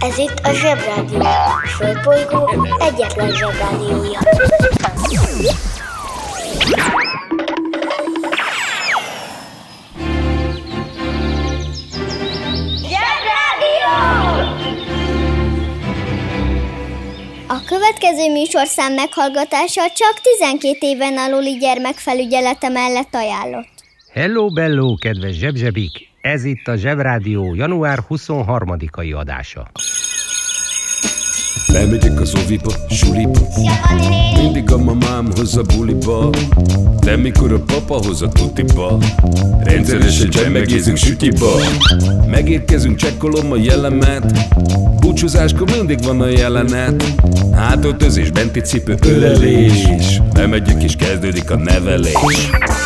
Ez itt a Zsebrádió. A Földbolygó egyetlen Zsebrádiója. Zsebrádió! A következő műsorszám meghallgatása csak 12 éven aluli gyermekfelügyelete mellett ajánlott. Hello, bello, kedves zsebzsebik! Ez itt a Zsebrádió január 23-ai adása. Bemegyek az oviba, suliba. Mindig a mamám hoz a buliba. De mikor a papa hoz a tutiba Rendszeresen csemmegézünk sütiba. Megérkezünk, csekkolom a jellemet. Búcsúzáskor mindig van a jelenet. Hátöltözés, benti cipő, ölelés. Bemegyek és kezdődik a nevelés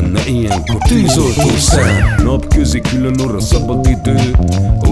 tenne ilyenkor? Tűzoltó szem Napközi külön orra szabad idő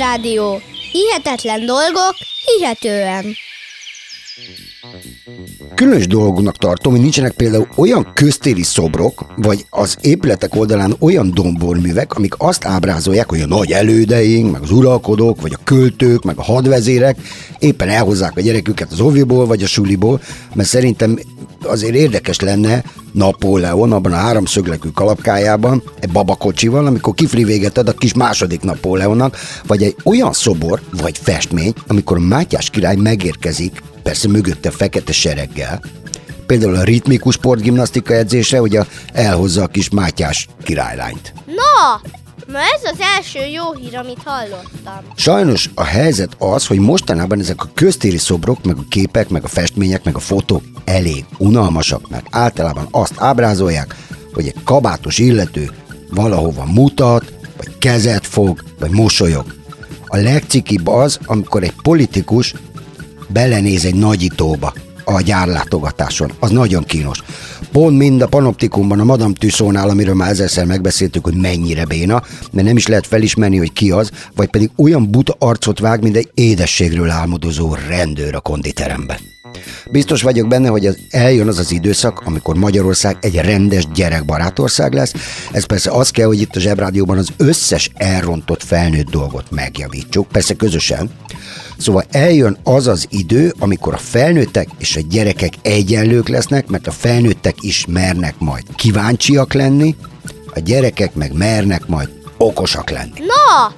Zsebrádió. Hihetetlen dolgok, hihetően. Különös dolognak tartom, hogy nincsenek például olyan köztéri szobrok, vagy az épületek oldalán olyan domborművek, amik azt ábrázolják, hogy a nagy elődeink, meg az uralkodók, vagy a költők, meg a hadvezérek éppen elhozzák a gyereküket az oviból, vagy a suliból, mert szerintem azért érdekes lenne Napóleon abban a háromszöglekű kalapkájában, egy babakocsival, amikor kifri véget ad a kis második Napóleonnak, vagy egy olyan szobor, vagy festmény, amikor Mátyás király megérkezik, persze mögötte fekete sereggel, például a ritmikus sportgimnasztika edzésre, hogy a, elhozza a kis Mátyás királylányt. Na, na ez az első jó hír, amit hallottam. Sajnos a helyzet az, hogy mostanában ezek a köztéri szobrok, meg a képek, meg a festmények, meg a fotók elég unalmasak, mert általában azt ábrázolják, hogy egy kabátos illető valahova mutat, vagy kezet fog, vagy mosolyog. A legcikibb az, amikor egy politikus belenéz egy nagyítóba a gyárlátogatáson. Az nagyon kínos. Pont mind a panoptikumban, a Madame Tussaudsnál, amiről már ezerszer megbeszéltük, hogy mennyire béna, mert nem is lehet felismerni, hogy ki az, vagy pedig olyan buta arcot vág, mint egy édességről álmodozó rendőr a konditeremben. Biztos vagyok benne, hogy az eljön az az időszak, amikor Magyarország egy rendes gyerekbarát ország lesz. Ez persze az kell, hogy itt a Zsebrádióban az összes elrontott felnőtt dolgot megjavítsuk, persze közösen. Szóval eljön az az idő, amikor a felnőttek és a gyerekek egyenlők lesznek, mert a felnőttek is mernek majd kíváncsiak lenni, a gyerekek meg mernek majd okosak lenni. Na,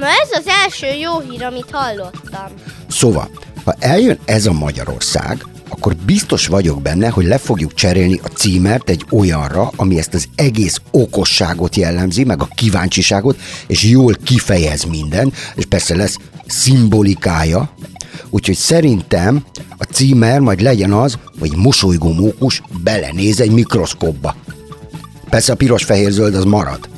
na ez az első jó hír, amit hallottam. Szóval, ha eljön ez a Magyarország, akkor biztos vagyok benne, hogy le fogjuk cserélni a címert egy olyanra, ami ezt az egész okosságot jellemzi, meg a kíváncsiságot, és jól kifejez minden, és persze lesz szimbolikája, úgyhogy szerintem a címer majd legyen az, hogy mosolygó mókus belenéz egy mikroszkópba. Persze a piros-fehér-zöld az marad.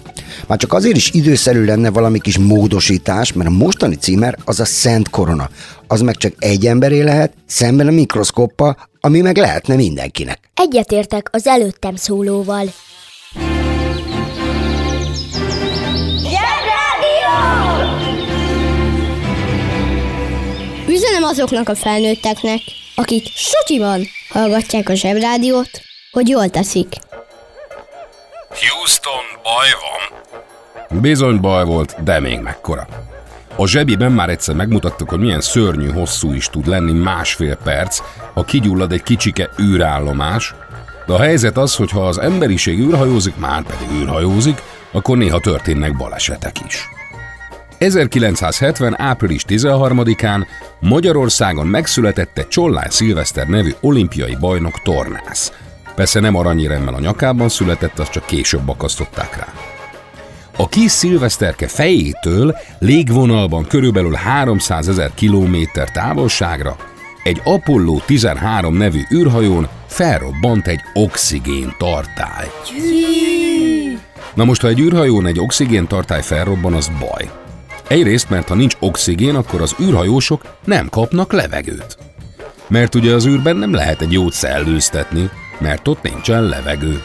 Már csak azért is időszerű lenne valami kis módosítás, mert a mostani címer az a Szent Korona. Az meg csak egy emberé lehet, szemben a mikroszkoppal, ami meg lehetne mindenkinek. Egyetértek az előttem szólóval. Üzenem azoknak a felnőtteknek, akik sutyiban hallgatják a zsebrádiót, hogy jól teszik. Houston, baj van. Bizony baj volt, de még mekkora. A zsebiben már egyszer megmutattuk, hogy milyen szörnyű hosszú is tud lenni másfél perc, ha kigyullad egy kicsike űrállomás, de a helyzet az, hogy ha az emberiség űrhajózik, már pedig űrhajózik, akkor néha történnek balesetek is. 1970. április 13-án Magyarországon megszületett egy Csollány Szilveszter nevű olimpiai bajnok tornász. Persze nem aranyéremmel a nyakában született, azt csak később akasztották rá. A kis szilveszterke fejétől légvonalban körülbelül 300 ezer kilométer távolságra egy Apollo 13 nevű űrhajón felrobbant egy oxigén tartály. Na most, ha egy űrhajón egy oxigén tartály felrobban, az baj. Egyrészt, mert ha nincs oxigén, akkor az űrhajósok nem kapnak levegőt. Mert ugye az űrben nem lehet egy jót szellőztetni, mert ott nincsen levegő.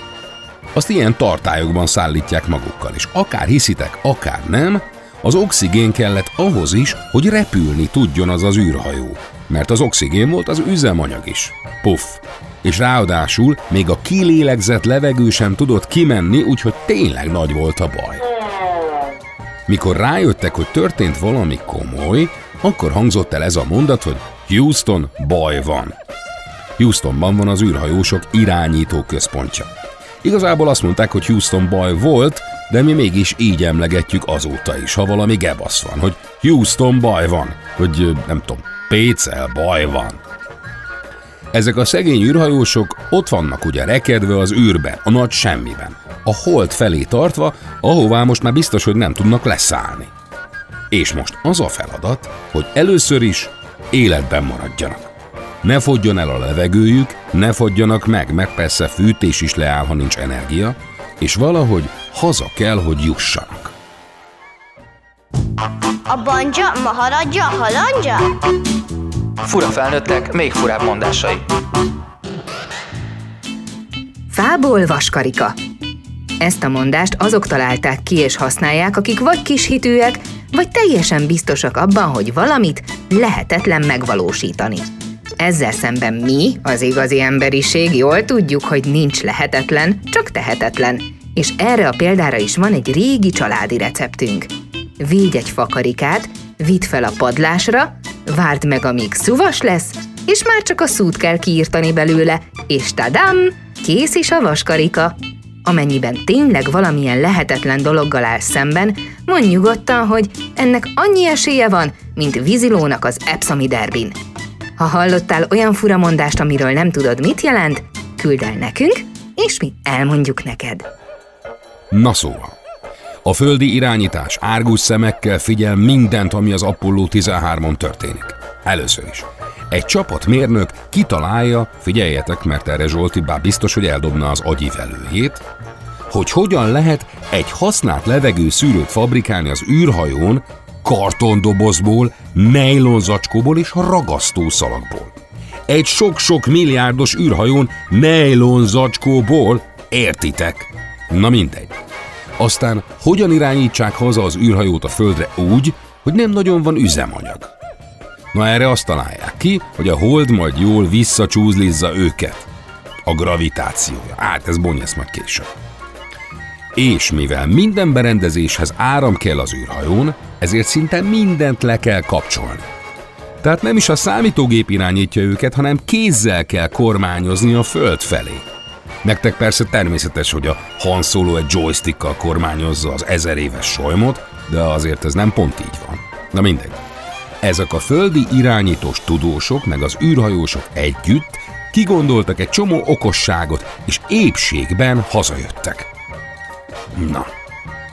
Azt ilyen tartályokban szállítják magukkal, és akár hiszitek, akár nem, az oxigén kellett ahhoz is, hogy repülni tudjon az az űrhajó. Mert az oxigén volt az üzemanyag is. Puff. És ráadásul még a kilélegzett levegő sem tudott kimenni, úgyhogy tényleg nagy volt a baj. Mikor rájöttek, hogy történt valami komoly, akkor hangzott el ez a mondat, hogy Houston, baj van. Houstonban van az űrhajósok irányító központja. Igazából azt mondták, hogy Houston baj volt, de mi mégis így emlegetjük azóta is, ha valami gebasz van, hogy Houston baj van, hogy nem tudom, Pécel baj van. Ezek a szegény űrhajósok ott vannak ugye rekedve az űrben, a nagy semmiben, a hold felé tartva, ahová most már biztos, hogy nem tudnak leszállni. És most az a feladat, hogy először is életben maradjanak. Ne fogjon el a levegőjük, ne fogjanak meg, mert persze fűtés is leáll, ha nincs energia, és valahogy haza kell, hogy jussanak. A banja, maharadja, halandja? Fura felnőttek, még furább mondásai. Fából vaskarika. Ezt a mondást azok találták ki és használják, akik vagy kishitűek, vagy teljesen biztosak abban, hogy valamit lehetetlen megvalósítani. Ezzel szemben mi, az igazi emberiség, jól tudjuk, hogy nincs lehetetlen, csak tehetetlen. És erre a példára is van egy régi családi receptünk. Védj egy fakarikát, vidd fel a padlásra, várd meg, amíg szuvas lesz, és már csak a szút kell kiírtani belőle, és tadám, kész is a vaskarika. Amennyiben tényleg valamilyen lehetetlen dologgal áll szemben, mondj nyugodtan, hogy ennek annyi esélye van, mint vízilónak az Epsomi derbin. Ha hallottál olyan furamondást, amiről nem tudod, mit jelent, küld el nekünk, és mi elmondjuk neked. Na szóval. A földi irányítás árgus szemekkel figyel mindent, ami az Apollo 13-on történik. Először is. Egy csapatmérnök kitalálja, figyeljetek, mert erre Zsolti bár biztos, hogy eldobna az agyivelőjét, hogy hogyan lehet egy használt levegő szűrőt fabrikálni az űrhajón kartondobozból, nejlonzacskóból és ragasztószalagból. Egy sok-sok milliárdos űrhajón nejlonzacskóból, értitek? Na mindegy. Aztán hogyan irányítsák haza az űrhajót a földre úgy, hogy nem nagyon van üzemanyag? Na erre azt találják ki, hogy a hold majd jól visszacsúzlizza őket. A gravitációja. Hát ez bonyolsz majd később. És mivel minden berendezéshez áram kell az űrhajón, ezért szinte mindent le kell kapcsolni. Tehát nem is a számítógép irányítja őket, hanem kézzel kell kormányozni a föld felé. Nektek persze természetes, hogy a Han Solo egy joystickkal kormányozza az ezer éves solymot, de azért ez nem pont így van. Na mindegy. Ezek a földi irányítós tudósok meg az űrhajósok együtt kigondoltak egy csomó okosságot, és épségben hazajöttek. Na,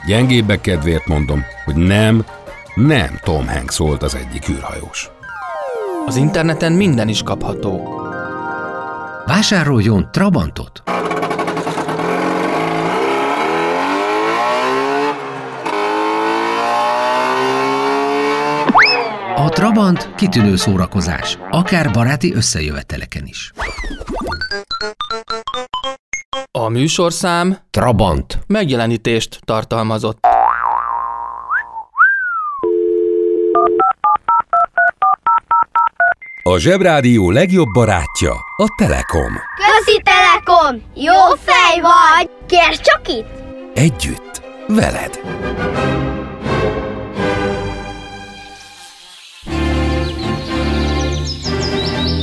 gyengébbek kedvéért mondom, hogy nem, nem Tom Hanks volt az egyik űrhajós. Az interneten minden is kapható. Vásároljon Trabantot! A Trabant kitűnő szórakozás, akár baráti összejöveteleken is. A műsorszám Trabant. megjelenítést tartalmazott. A Zsebrádió legjobb barátja a Telekom. Közi Telekom! Jó fej vagy! Kérd csak itt! Együtt, veled!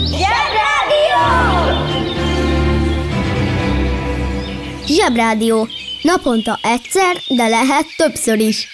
Zsebrádió! Zsebrádió. Naponta egyszer, de lehet többször is.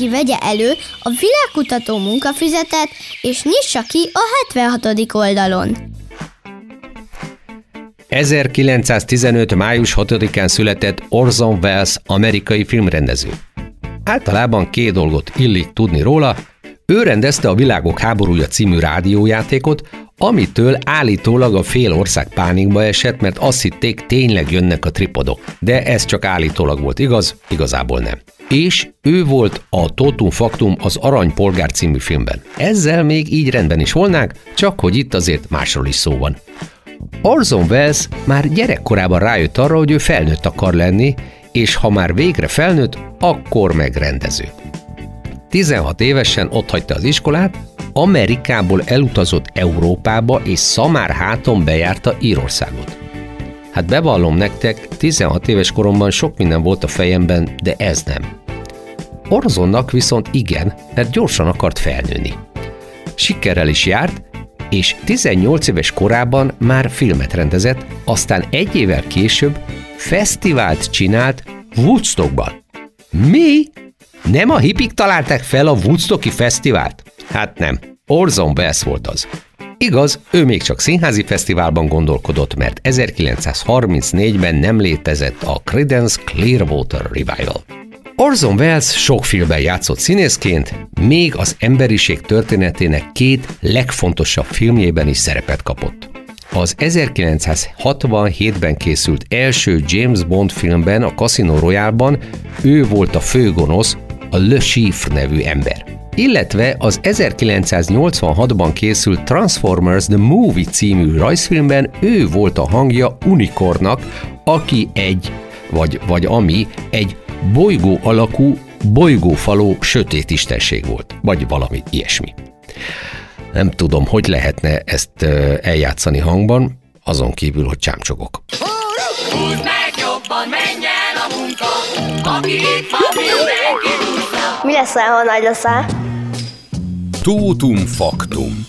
Mindenki vegye elő a világkutató munkafüzetet, és nyissa ki a 76. oldalon. 1915. május 6-án született Orson Welles amerikai filmrendező. Általában két dolgot illik tudni róla, ő rendezte a Világok háborúja című rádiójátékot, amitől állítólag a fél ország pánikba esett, mert azt hitték tényleg jönnek a tripodok. De ez csak állítólag volt igaz, igazából nem. És ő volt a Totum Faktum az Aranypolgár című filmben. Ezzel még így rendben is volnánk, csak hogy itt azért másról is szó van. Orson Welles már gyerekkorában rájött arra, hogy ő felnőtt akar lenni, és ha már végre felnőtt, akkor megrendező. 16 évesen otthagyta az iskolát, Amerikából elutazott Európába, és szamár háton bejárta Írországot. Hát bevallom nektek, 16 éves koromban sok minden volt a fejemben, de ez nem. Orzonnak viszont igen, mert gyorsan akart felnőni. Sikerrel is járt, és 18 éves korában már filmet rendezett, aztán egy évvel később fesztivált csinált Woodstockban. Mi? Nem a hipik találták fel a Woodstocki fesztivált? Hát nem, Orson Welles volt az. Igaz, ő még csak színházi fesztiválban gondolkodott, mert 1934-ben nem létezett a Creedence Clearwater Revival. Orson Welles sok filmben játszott színészként, még az emberiség történetének két legfontosabb filmjében is szerepet kapott. Az 1967-ben készült első James Bond filmben, a Casino Royale-ban ő volt a főgonosz, a Le Chiffre nevű ember. Illetve az 1986-ban készült Transformers The Movie című rajzfilmben ő volt a hangja Unicornnak, aki egy, vagy, vagy ami egy bolygó alakú, bolygófaló sötét istenség volt, vagy valami ilyesmi. Nem tudom, hogy lehetne ezt eljátszani hangban, azon kívül, hogy csámcsogok. Húzd meg jobban, menj el a munka, aki itt ha nagy leszel? Tótum faktum.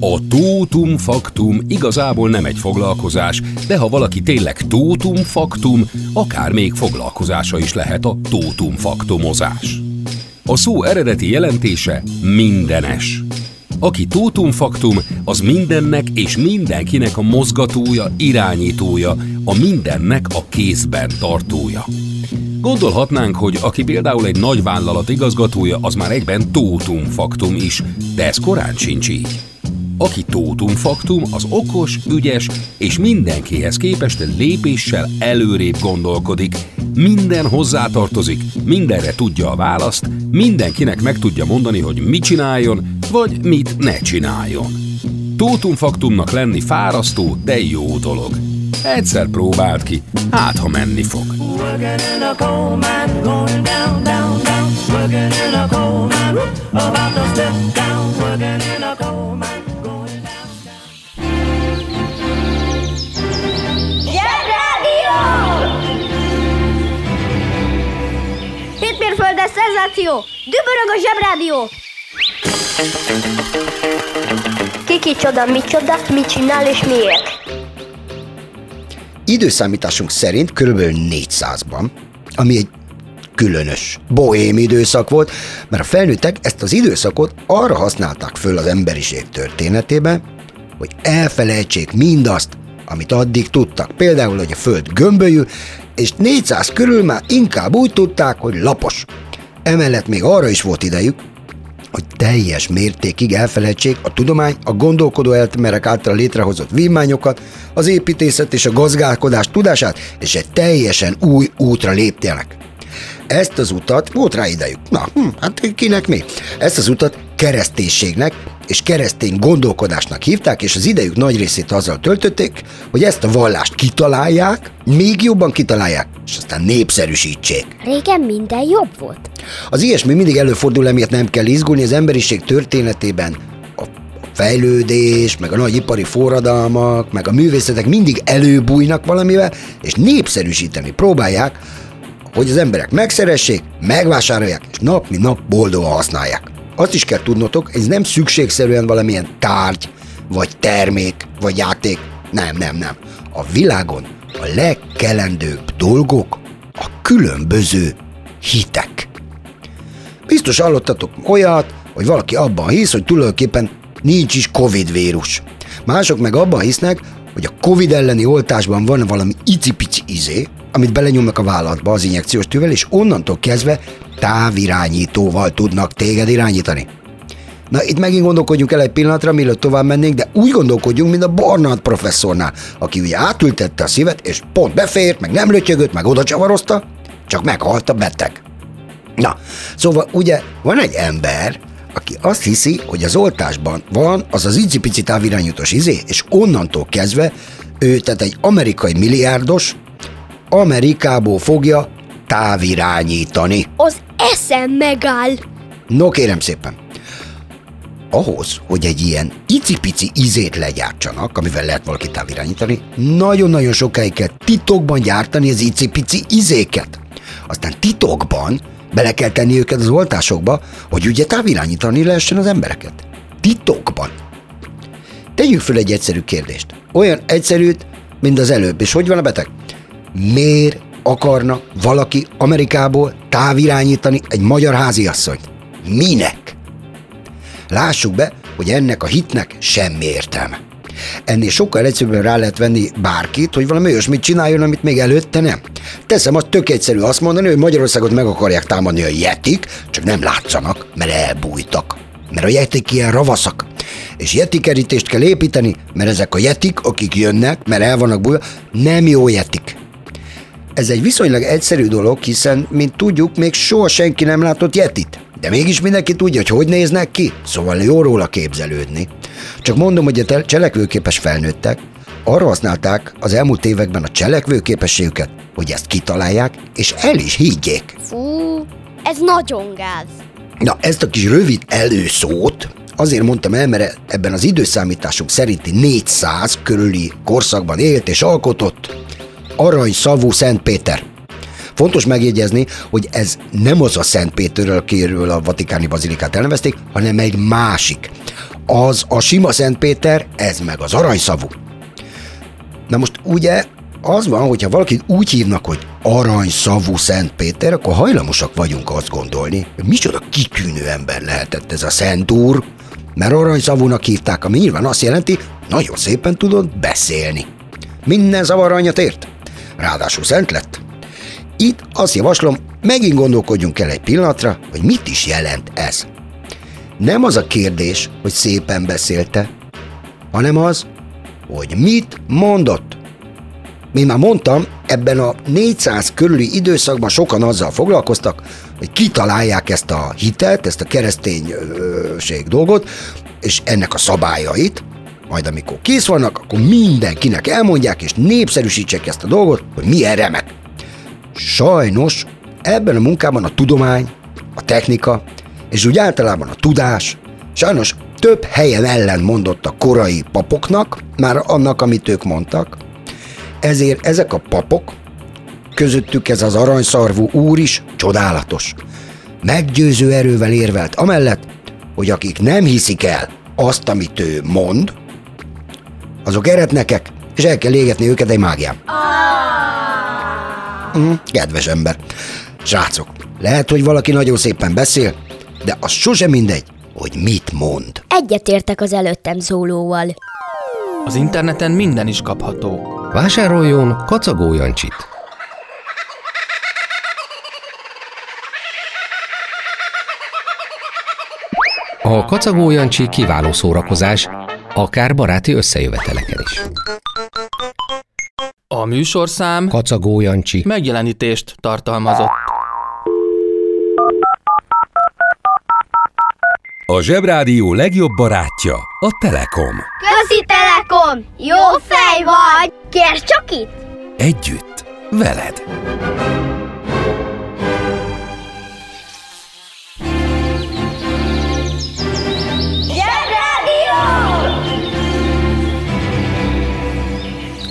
A tótum faktum igazából nem egy foglalkozás, de ha valaki tényleg tótum faktum, akár még foglalkozása is lehet a tótum faktumozás. A szó eredeti jelentése mindenes. Aki tótum faktum, az mindennek és mindenkinek a mozgatója, irányítója, a mindennek a kézben tartója. Gondolhatnánk, hogy aki például egy nagy vállalat igazgatója, az már egyben tótum faktum is, de ez korán sincs így. Aki tótum faktum, az okos, ügyes és mindenkihez képest lépéssel előrébb gondolkodik. Minden hozzátartozik, mindenre tudja a választ, mindenkinek meg tudja mondani, hogy mit csináljon, vagy mit ne csináljon. Tótum faktumnak lenni fárasztó, de jó dolog. Egyszer próbált ki, hát ha menni fog. Zsebrádió! szenzáció! Dübörög a zsebrádió! Kiki csoda, micsoda, mit csinál és miért? Időszámításunk szerint kb. 400-ban, ami egy különös, bohém időszak volt, mert a felnőttek ezt az időszakot arra használták föl az emberiség történetében, hogy elfelejtsék mindazt, amit addig tudtak. Például, hogy a Föld gömbölyű, és 400 körül már inkább úgy tudták, hogy lapos. Emellett még arra is volt idejük, hogy teljes mértékig elfelejtsék a tudomány, a gondolkodó eltmerek által létrehozott vívmányokat, az építészet és a gazdálkodás tudását, és egy teljesen új útra lépjenek. Ezt az utat, volt rá idejük, na, hm, hát kinek mi? Ezt az utat kereszténységnek és keresztény gondolkodásnak hívták, és az idejük nagy részét azzal töltötték, hogy ezt a vallást kitalálják, még jobban kitalálják, és aztán népszerűsítsék. Régen minden jobb volt. Az ilyesmi mindig előfordul, emiatt nem kell izgulni az emberiség történetében. A fejlődés, meg a nagy ipari forradalmak, meg a művészetek mindig előbújnak valamivel, és népszerűsíteni próbálják, hogy az emberek megszeressék, megvásárolják, és nap mint nap boldogan használják. Azt is kell tudnotok, ez nem szükségszerűen valamilyen tárgy, vagy termék, vagy játék. Nem, nem, nem. A világon a legkelendőbb dolgok a különböző hitek. Biztos hallottatok olyat, hogy valaki abban hisz, hogy tulajdonképpen nincs is Covid vírus. Mások meg abban hisznek, hogy a Covid elleni oltásban van valami icipici izé, amit belenyomnak a vállatba az injekciós tűvel, és onnantól kezdve távirányítóval tudnak téged irányítani. Na itt megint gondolkodjunk el egy pillanatra, mielőtt tovább mennénk, de úgy gondolkodjunk, mint a Barnard professzornál, aki ugye átültette a szívet, és pont befért, meg nem lötyögött, meg oda csavarozta, csak meghalt a beteg. Na, szóval ugye van egy ember, aki azt hiszi, hogy az oltásban van az az icipici távirányítós izé, és onnantól kezdve ő, tehát egy amerikai milliárdos, Amerikából fogja távirányítani. Az eszem megáll. No kérem szépen, ahhoz, hogy egy ilyen icipici izét legyártsanak, amivel lehet valaki távirányítani, nagyon-nagyon sokáig kell titokban gyártani az icipici izéket. Aztán titokban bele kell tenni őket az oltásokba, hogy ugye távirányítani lehessen az embereket. Titokban. Tegyük föl egy egyszerű kérdést. Olyan egyszerűt, mint az előbb. És hogy van a beteg? Miért akarna valaki Amerikából távirányítani egy magyar háziasszonyt? Minek? Lássuk be, hogy ennek a hitnek semmi értelme. Ennél sokkal egyszerűbben rá lehet venni bárkit, hogy valami olyasmit csináljon, amit még előtte nem. Teszem, azt tök egyszerű azt mondani, hogy Magyarországot meg akarják támadni a jetik, csak nem látszanak, mert elbújtak. Mert a jetik ilyen ravaszak. És jetikerítést kell építeni, mert ezek a jetik, akik jönnek, mert el vannak bújva, nem jó jetik. Ez egy viszonylag egyszerű dolog, hiszen, mint tudjuk, még soha senki nem látott Yetit. De mégis mindenki tudja, hogy hogy néznek ki, szóval jó róla képzelődni. Csak mondom, hogy a cselekvőképes felnőttek arra használták az elmúlt években a cselekvőképességüket, hogy ezt kitalálják, és el is higgyék. Fú, ez nagyon gáz. Na, ezt a kis rövid előszót azért mondtam el, mert ebben az időszámításunk szerinti 400 körüli korszakban élt és alkotott arany szavú Szent Péter. Fontos megjegyezni, hogy ez nem az a Szent Péterről, akiről a Vatikáni Bazilikát elnevezték, hanem egy másik. Az a sima Szent Péter, ez meg az aranyszavú. Na most ugye az van, hogyha valakit úgy hívnak, hogy aranyszavú Szent Péter, akkor hajlamosak vagyunk azt gondolni, hogy micsoda kitűnő ember lehetett ez a Szent Úr, mert aranyszavúnak hívták, ami nyilván azt jelenti, nagyon szépen tudod beszélni. Minden zavar ért, ráadásul szent lett. Itt azt javaslom, megint gondolkodjunk el egy pillanatra, hogy mit is jelent ez. Nem az a kérdés, hogy szépen beszélte, hanem az, hogy mit mondott. Mint már mondtam, ebben a 400 körüli időszakban sokan azzal foglalkoztak, hogy kitalálják ezt a hitet, ezt a kereszténység dolgot, és ennek a szabályait, majd amikor kész vannak, akkor mindenkinek elmondják, és népszerűsítsék ezt a dolgot, hogy milyen remek. Sajnos ebben a munkában a tudomány, a technika, és úgy általában a tudás, sajnos több helyen ellen mondott a korai papoknak, már annak, amit ők mondtak, ezért ezek a papok, közöttük ez az aranyszarvú úr is csodálatos. meggyőző erővel érvelt amellett, hogy akik nem hiszik el azt, amit ő mond, azok eretnekek, és el kell égetni őket egy mágiám. Mm, kedves ember. Srácok, lehet, hogy valaki nagyon szépen beszél, de az sosem mindegy, hogy mit mond. Egyetértek az előttem szólóval. Az interneten minden is kapható. Vásároljon kacagó Jancsit. A kacagó Jancsi kiváló szórakozás, akár baráti összejöveteleken is. A műsorszám Kacagó Jancsi. megjelenítést tartalmazott. A Zsebrádió legjobb barátja a Telekom. Közi Telekom! Jó fej vagy! Kérd csak itt! Együtt, veled.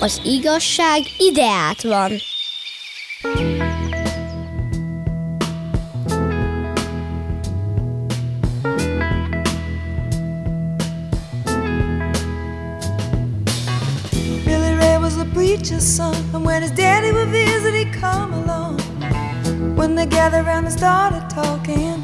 Az igazság ideát van. Billy Ray was a preacher's son, and when his daddy would visit, he'd come along. When they gathered around and started talking,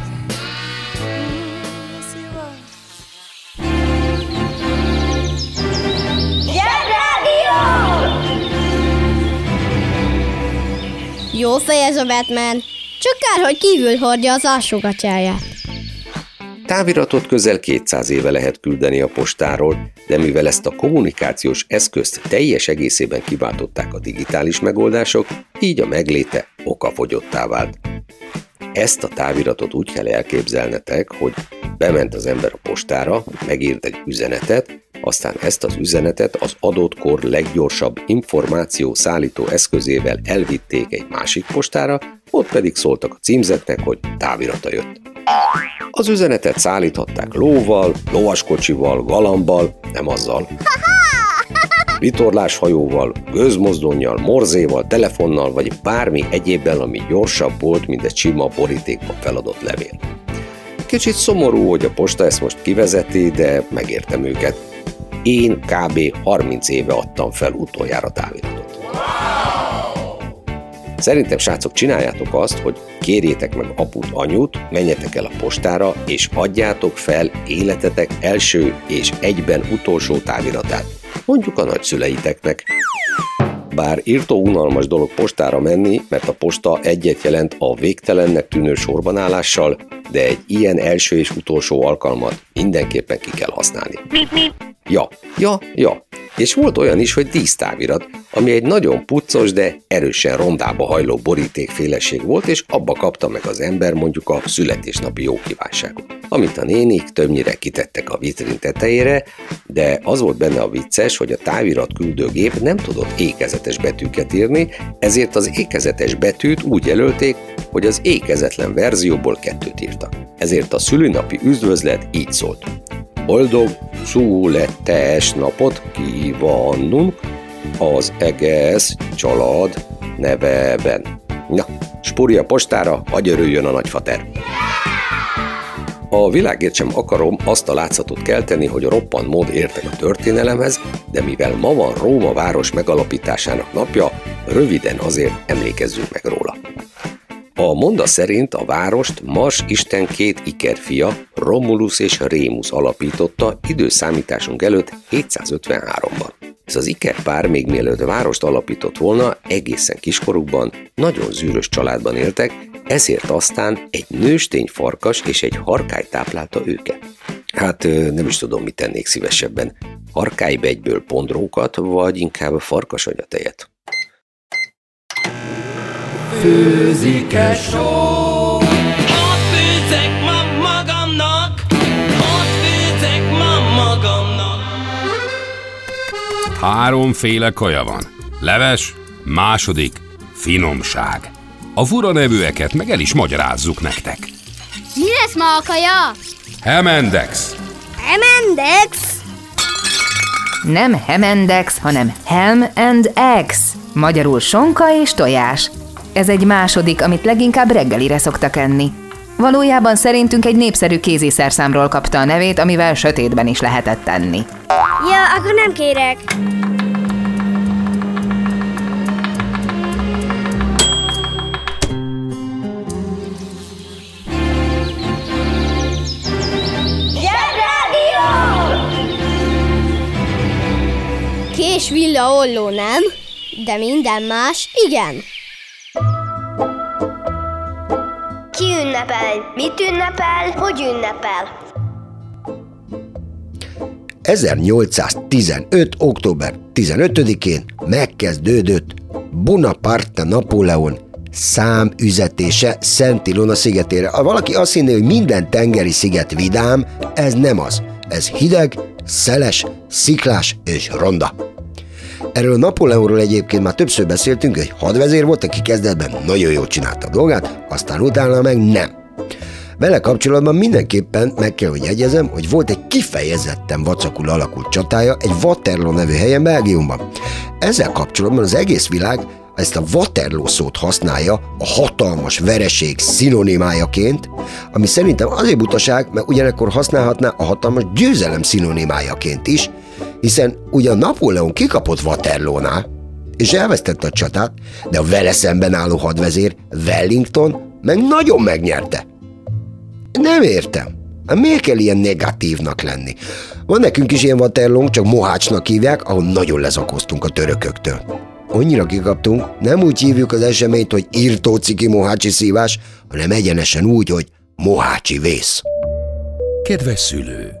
Jó fej ez a Batman. Csak kár, hogy kívül hordja az alsógatyáját. Táviratot közel 200 éve lehet küldeni a postáról, de mivel ezt a kommunikációs eszközt teljes egészében kiváltották a digitális megoldások, így a megléte okafogyottá vált. Ezt a táviratot úgy kell elképzelnetek, hogy bement az ember a postára, megírt egy üzenetet, aztán ezt az üzenetet az adott kor leggyorsabb információ szállító eszközével elvitték egy másik postára, ott pedig szóltak a címzetnek, hogy távirata jött. Az üzenetet szállíthatták lóval, lovaskocsival, galambal, nem azzal. Vitorláshajóval, gőzmozdonnyal, morzéval, telefonnal, vagy bármi egyébben, ami gyorsabb volt, mint egy sima borítékba feladott levél. Kicsit szomorú, hogy a posta ezt most kivezeti, de megértem őket. Én kb. 30 éve adtam fel utoljára táviratot. Szerintem, srácok, csináljátok azt, hogy kérjétek meg aput, anyut, menjetek el a postára, és adjátok fel életetek első és egyben utolsó táviratát. Mondjuk a nagyszüleiteknek. Bár írtó unalmas dolog postára menni, mert a posta egyet jelent a végtelennek tűnő sorbanállással, de egy ilyen első és utolsó alkalmat mindenképpen ki kell használni. Ja, ja, ja. És volt olyan is, hogy dísztávirat, ami egy nagyon puccos, de erősen rondába hajló borítékféleség volt, és abba kapta meg az ember mondjuk a születésnapi jó kívánságot. Amit a nénik többnyire kitettek a vitrin tetejére, de az volt benne a vicces, hogy a távirat küldőgép nem tudott ékezetes betűket írni, ezért az ékezetes betűt úgy jelölték, hogy az ékezetlen verzióból kettőt írtak. Ezért a szülinapi üdvözlet így szólt. Boldog, születes napot kívánunk az egész család neveben. Na, spúri a postára, hagy örüljön a nagyfater. A világért sem akarom azt a látszatot kelteni, hogy roppant mód értek a történelemhez, de mivel ma van Róma város megalapításának napja, röviden azért emlékezzünk meg róla. A monda szerint a várost Mars Isten két ikerfia, Romulus és Rémus alapította időszámításunk előtt 753-ban. Ez az ikerpár még mielőtt várost alapított volna, egészen kiskorukban nagyon zűrös családban éltek, ezért aztán egy nőstény farkas és egy harkály táplálta őket. Hát nem is tudom, mit tennék szívesebben. Harkálybe egyből pondrókat, vagy inkább farkasanyatejet. Főzik-e só? Ott főzek ma magamnak, ott főzek ma magamnak. Háromféle kaja van. Leves, második, finomság. A fura nevűeket meg el is magyarázzuk nektek. Mi lesz ma a kaja? Hemendex, Emendex? Nem Hemendex, hanem Ham and Eggs. Magyarul sonka és tojás. Ez egy második, amit leginkább reggelire szoktak enni. Valójában szerintünk egy népszerű kéziszerszámról kapta a nevét, amivel sötétben is lehetett tenni. Ja, akkor nem kérek. Kés villa olló nem, de minden más igen. Ki ünnepel? Mit ünnepel? Hogy ünnepel? 1815. október 15-én megkezdődött Bonaparte Napóleon számüzetése Szent Ilona szigetére. Ha valaki azt hinné, hogy minden tengeri sziget vidám, ez nem az. Ez hideg, szeles, sziklás és ronda. Erről Napóleonról egyébként már többször beszéltünk, egy hadvezér volt, aki kezdetben nagyon jól csinálta a dolgát, aztán utána meg nem. Vele kapcsolatban mindenképpen meg kell, hogy jegyezem, hogy volt egy kifejezetten vacakul alakult csatája egy Waterloo nevű helyen Belgiumban. Ezzel kapcsolatban az egész világ ezt a Waterloo szót használja a hatalmas vereség szinonimájaként, ami szerintem azért butaság, mert ugyanekkor használhatná a hatalmas győzelem szinonimájaként is, hiszen ugyan Napóleon kikapott Waterloo-nál, és elvesztette a csatát, de a vele szemben álló hadvezér Wellington meg nagyon megnyerte. Nem értem. Hát miért kell ilyen negatívnak lenni? Van nekünk is ilyen Waterloo, csak Mohácsnak hívják, ahol nagyon lezakoztunk a törököktől. Annyira kikaptunk, nem úgy hívjuk az eseményt, hogy írtó ciki mohácsi szívás, hanem egyenesen úgy, hogy mohácsi vész. Kedves szülő!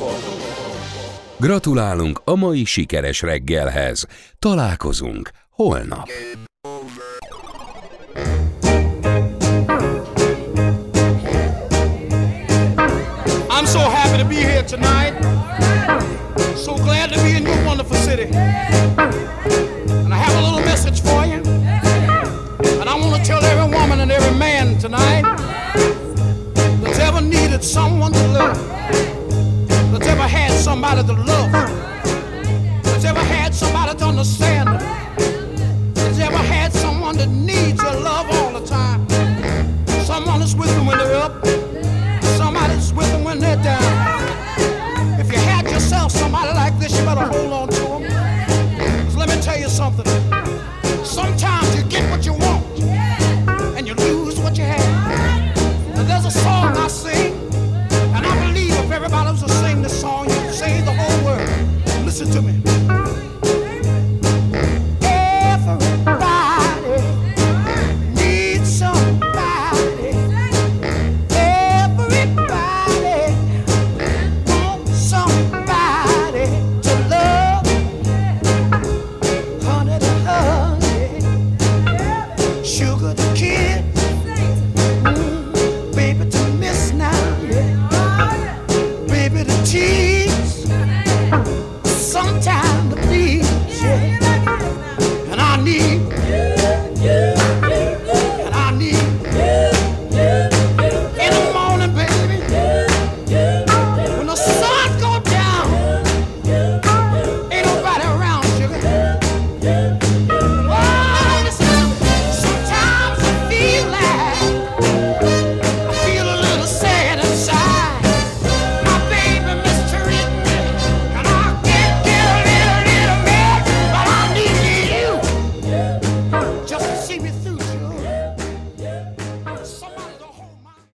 Gratulálunk a mai sikeres reggelhez. Találkozunk holnap. I'm so happy to be here tonight. So glad to be in your wonderful city. of the love.